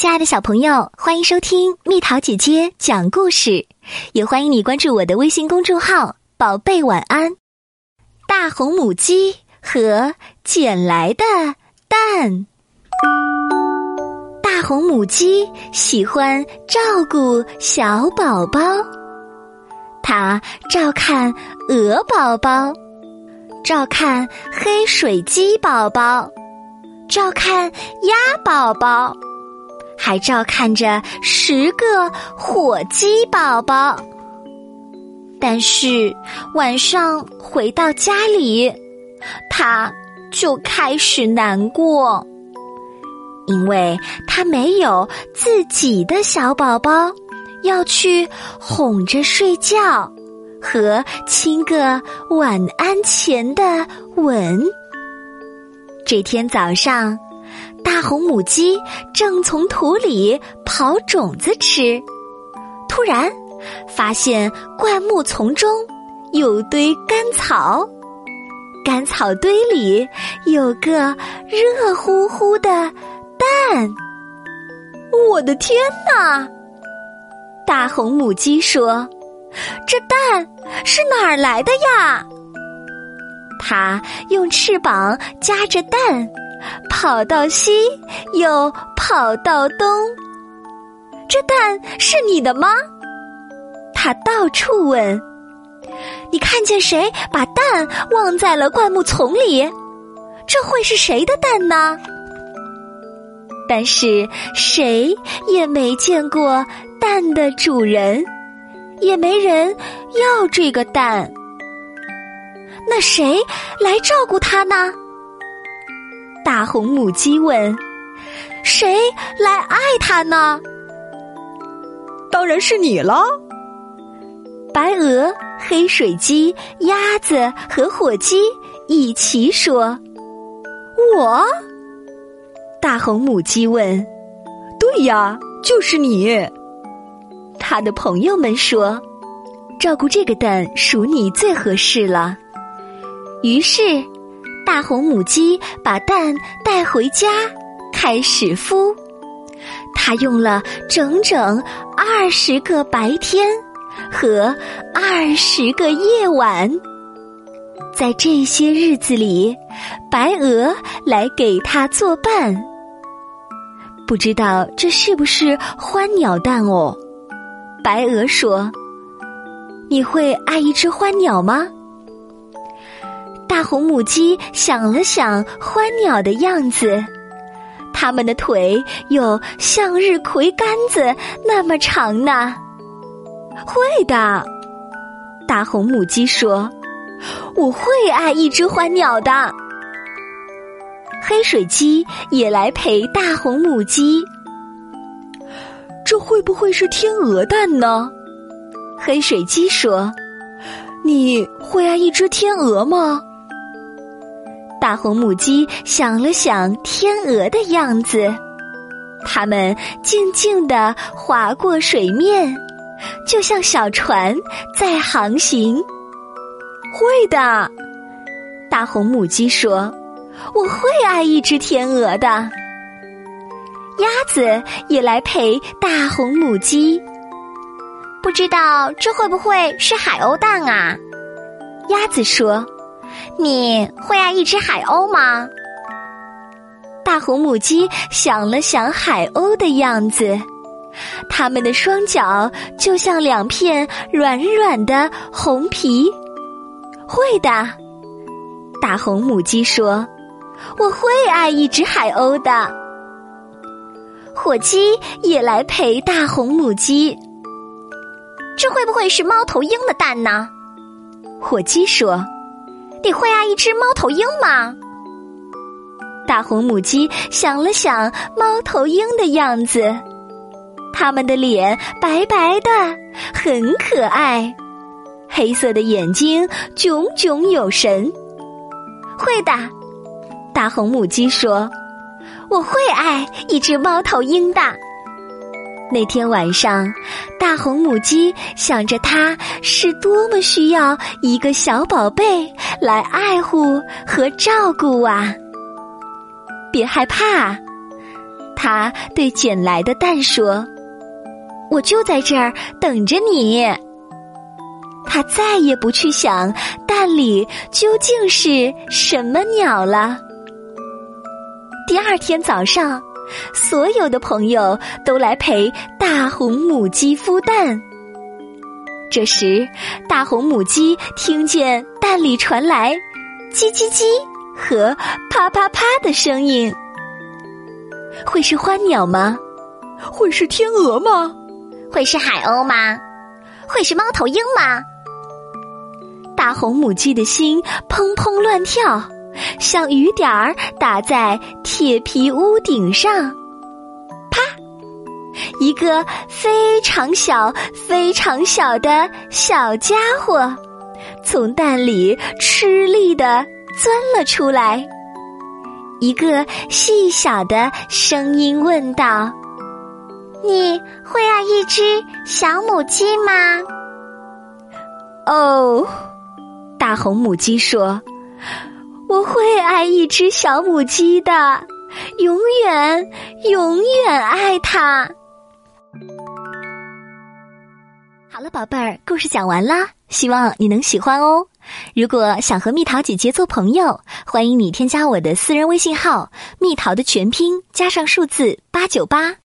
亲爱的小朋友，欢迎收听蜜桃姐姐讲故事，也欢迎你关注我的微信公众号“宝贝晚安”。大红母鸡和捡来的蛋。大红母鸡喜欢照顾小宝宝，它照看鹅宝宝，照看黑水鸡宝宝，照看鸭宝宝。还照看着十个火鸡宝宝，但是晚上回到家里，他就开始难过，因为他没有自己的小宝宝要去哄着睡觉和亲个晚安前的吻。这天早上。大红母鸡正从土里刨种子吃，突然发现灌木丛中有堆干草，干草堆里有个热乎乎的蛋。我的天哪！大红母鸡说：“这蛋是哪儿来的呀？”它用翅膀夹着蛋。跑到西，又跑到东。这蛋是你的吗？他到处问。你看见谁把蛋忘在了灌木丛里？这会是谁的蛋呢？但是谁也没见过蛋的主人，也没人要这个蛋。那谁来照顾它呢？大红母鸡问：“谁来爱它呢？”当然是你了。白鹅、黑水鸡、鸭子和火鸡一起说：“我。”大红母鸡问：“对呀，就是你。”他的朋友们说：“照顾这个蛋属你最合适了。”于是。大红母鸡把蛋带回家，开始孵。它用了整整二十个白天和二十个夜晚。在这些日子里，白鹅来给它作伴。不知道这是不是欢鸟蛋哦？白鹅说：“你会爱一只欢鸟吗？”大红母鸡想了想，欢鸟的样子，它们的腿有向日葵杆子那么长呢。会的，大红母鸡说：“我会爱一只欢鸟的。”黑水鸡也来陪大红母鸡。这会不会是天鹅蛋呢？黑水鸡说：“你会爱一只天鹅吗？”大红母鸡想了想天鹅的样子，它们静静地划过水面，就像小船在航行。会的，大红母鸡说：“我会爱一只天鹅的。”鸭子也来陪大红母鸡。不知道这会不会是海鸥蛋啊？鸭子说。你会爱一只海鸥吗？大红母鸡想了想海鸥的样子，它们的双脚就像两片软软的红皮。会的，大红母鸡说：“我会爱一只海鸥的。”火鸡也来陪大红母鸡。这会不会是猫头鹰的蛋呢？火鸡说。你会爱一只猫头鹰吗？大红母鸡想了想猫头鹰的样子，它们的脸白白的，很可爱，黑色的眼睛炯炯有神。会的，大红母鸡说：“我会爱一只猫头鹰的。”那天晚上，大红母鸡想着它是多么需要一个小宝贝来爱护和照顾啊！别害怕，他对捡来的蛋说：“我就在这儿等着你。”他再也不去想蛋里究竟是什么鸟了。第二天早上，所有的朋友都来陪大红母鸡孵蛋。这时，大红母鸡听见蛋里传来“叽叽叽”和“啪啪啪”的声音，会是欢鸟吗？会是天鹅吗？会是海鸥吗？会是猫头鹰吗？大红母鸡的心砰砰乱跳，像雨点儿打在铁皮屋顶上。啪！一个非常小、非常小的小家伙从蛋里吃力的钻了出来。一个细小的声音问道：“你会爱一只小母鸡吗？”哦。大红母鸡说：“我会爱一只小母鸡的，永远永远爱它。”好了，宝贝儿，故事讲完啦，希望你能喜欢哦。如果想和蜜桃姐姐做朋友，欢迎你添加我的私人微信号“蜜桃”的全拼加上数字八九八。